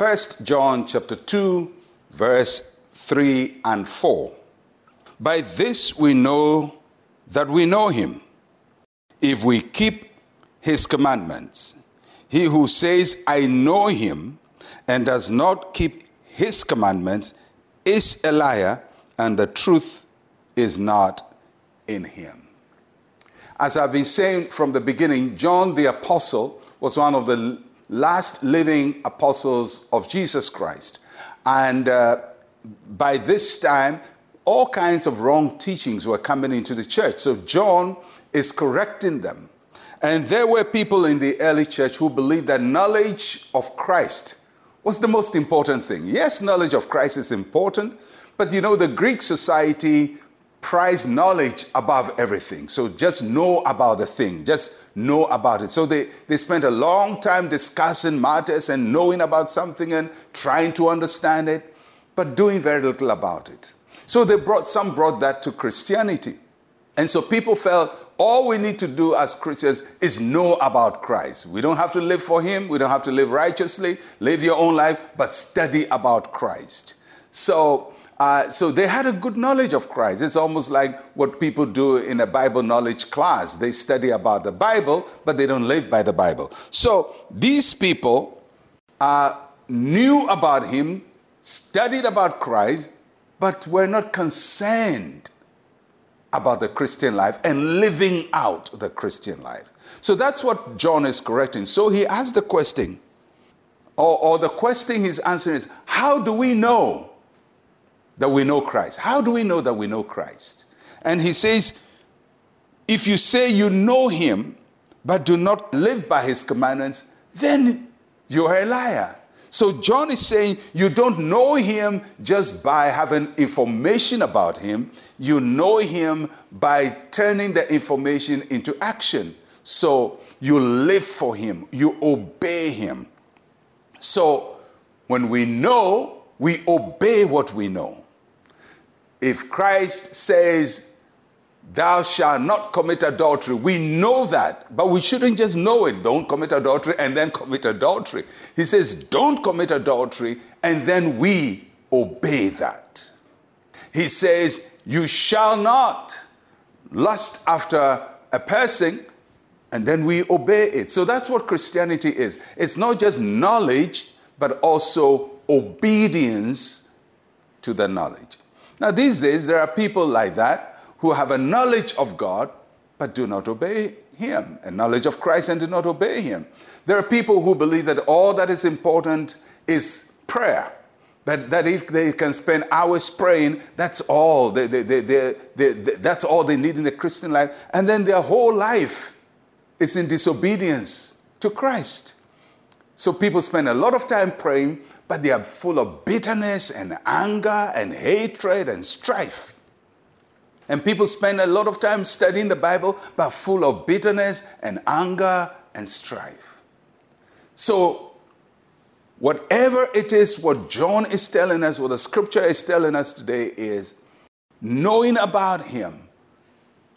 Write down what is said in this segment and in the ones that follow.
1 John chapter 2, verse 3 and 4. By this we know that we know him, if we keep his commandments. He who says, I know him, and does not keep his commandments is a liar, and the truth is not in him. As I've been saying from the beginning, John the Apostle was one of the last living apostles of Jesus Christ. And uh, by this time, all kinds of wrong teachings were coming into the church. So John is correcting them. And there were people in the early church who believed that knowledge of Christ was the most important thing. Yes, knowledge of Christ is important, but you know, the Greek society prized knowledge above everything. So just know about the thing, just know about it. So they, they spent a long time discussing matters and knowing about something and trying to understand it, but doing very little about it. So they brought some brought that to Christianity. And so people felt all we need to do as Christians is know about Christ. We don't have to live for Him, we don't have to live righteously, live your own life, but study about Christ. So, uh, so they had a good knowledge of Christ. It's almost like what people do in a Bible knowledge class. They study about the Bible, but they don't live by the Bible. So these people uh, knew about Him, studied about Christ, but were not concerned about the Christian life and living out the Christian life. So that's what John is correcting. So he asked the question, or, or, the question he's answering is, How do we know that we know Christ? How do we know that we know Christ? And he says, If you say you know him, but do not live by his commandments, then you are a liar. So John is saying you don't know him just by having information about him. You know him by turning the information into action. So you live for him, you obey him. So when we know, we obey what we know. If Christ says, Thou shalt not commit adultery. We know that, but we shouldn't just know it. Don't commit adultery and then commit adultery. He says, Don't commit adultery, and then we obey that. He says, You shall not lust after a person, and then we obey it. So that's what Christianity is. It's not just knowledge, but also obedience to the knowledge. Now, these days, there are people like that who have a knowledge of God but do not obey Him, a knowledge of Christ and do not obey Him. There are people who believe that all that is important is prayer. That, that if they can spend hours praying, that's all. They, they, they, they, that's all they need in the Christian life. And then their whole life is in disobedience to Christ. So people spend a lot of time praying, but they are full of bitterness and anger and hatred and strife. And people spend a lot of time studying the Bible, but full of bitterness and anger and strife. So, whatever it is, what John is telling us, what the scripture is telling us today is knowing about Him,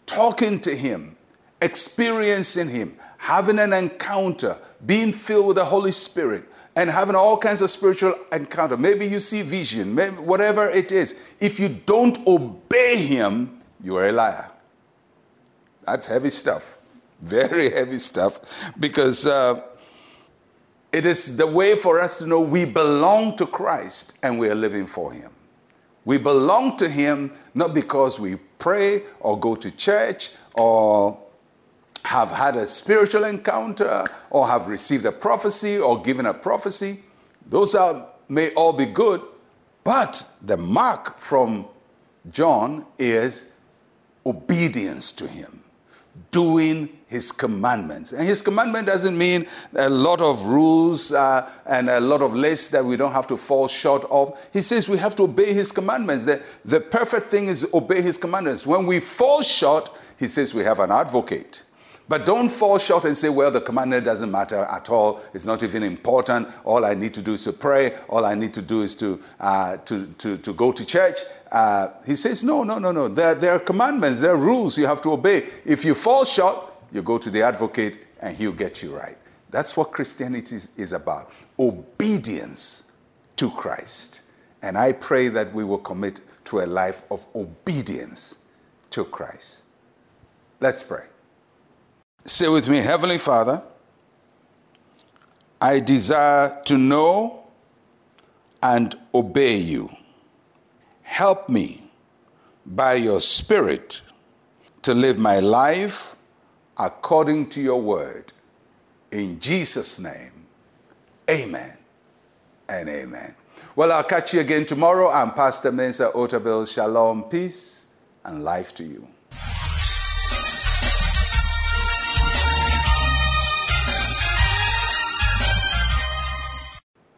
talking to Him, experiencing Him, having an encounter, being filled with the Holy Spirit, and having all kinds of spiritual encounter. Maybe you see vision, maybe whatever it is. If you don't obey Him, you are a liar. That's heavy stuff. Very heavy stuff. Because uh, it is the way for us to know we belong to Christ and we are living for Him. We belong to Him not because we pray or go to church or have had a spiritual encounter or have received a prophecy or given a prophecy. Those are, may all be good, but the mark from John is obedience to Him, doing His commandments. And His commandment doesn't mean a lot of rules uh, and a lot of lists that we don't have to fall short of. He says we have to obey His commandments. The, the perfect thing is obey His commandments. When we fall short, He says we have an advocate. But don't fall short and say, well, the commandment doesn't matter at all. It's not even important. All I need to do is to pray. All I need to do is to, uh, to, to, to go to church. Uh, he says, no, no, no, no. There, there are commandments, there are rules you have to obey. If you fall short, you go to the advocate and he'll get you right. That's what Christianity is, is about obedience to Christ. And I pray that we will commit to a life of obedience to Christ. Let's pray. Say with me, Heavenly Father, I desire to know and obey you. Help me by your Spirit to live my life according to your word. In Jesus' name, amen and amen. Well, I'll catch you again tomorrow. I'm Pastor Mensa Otabil. Shalom, peace, and life to you.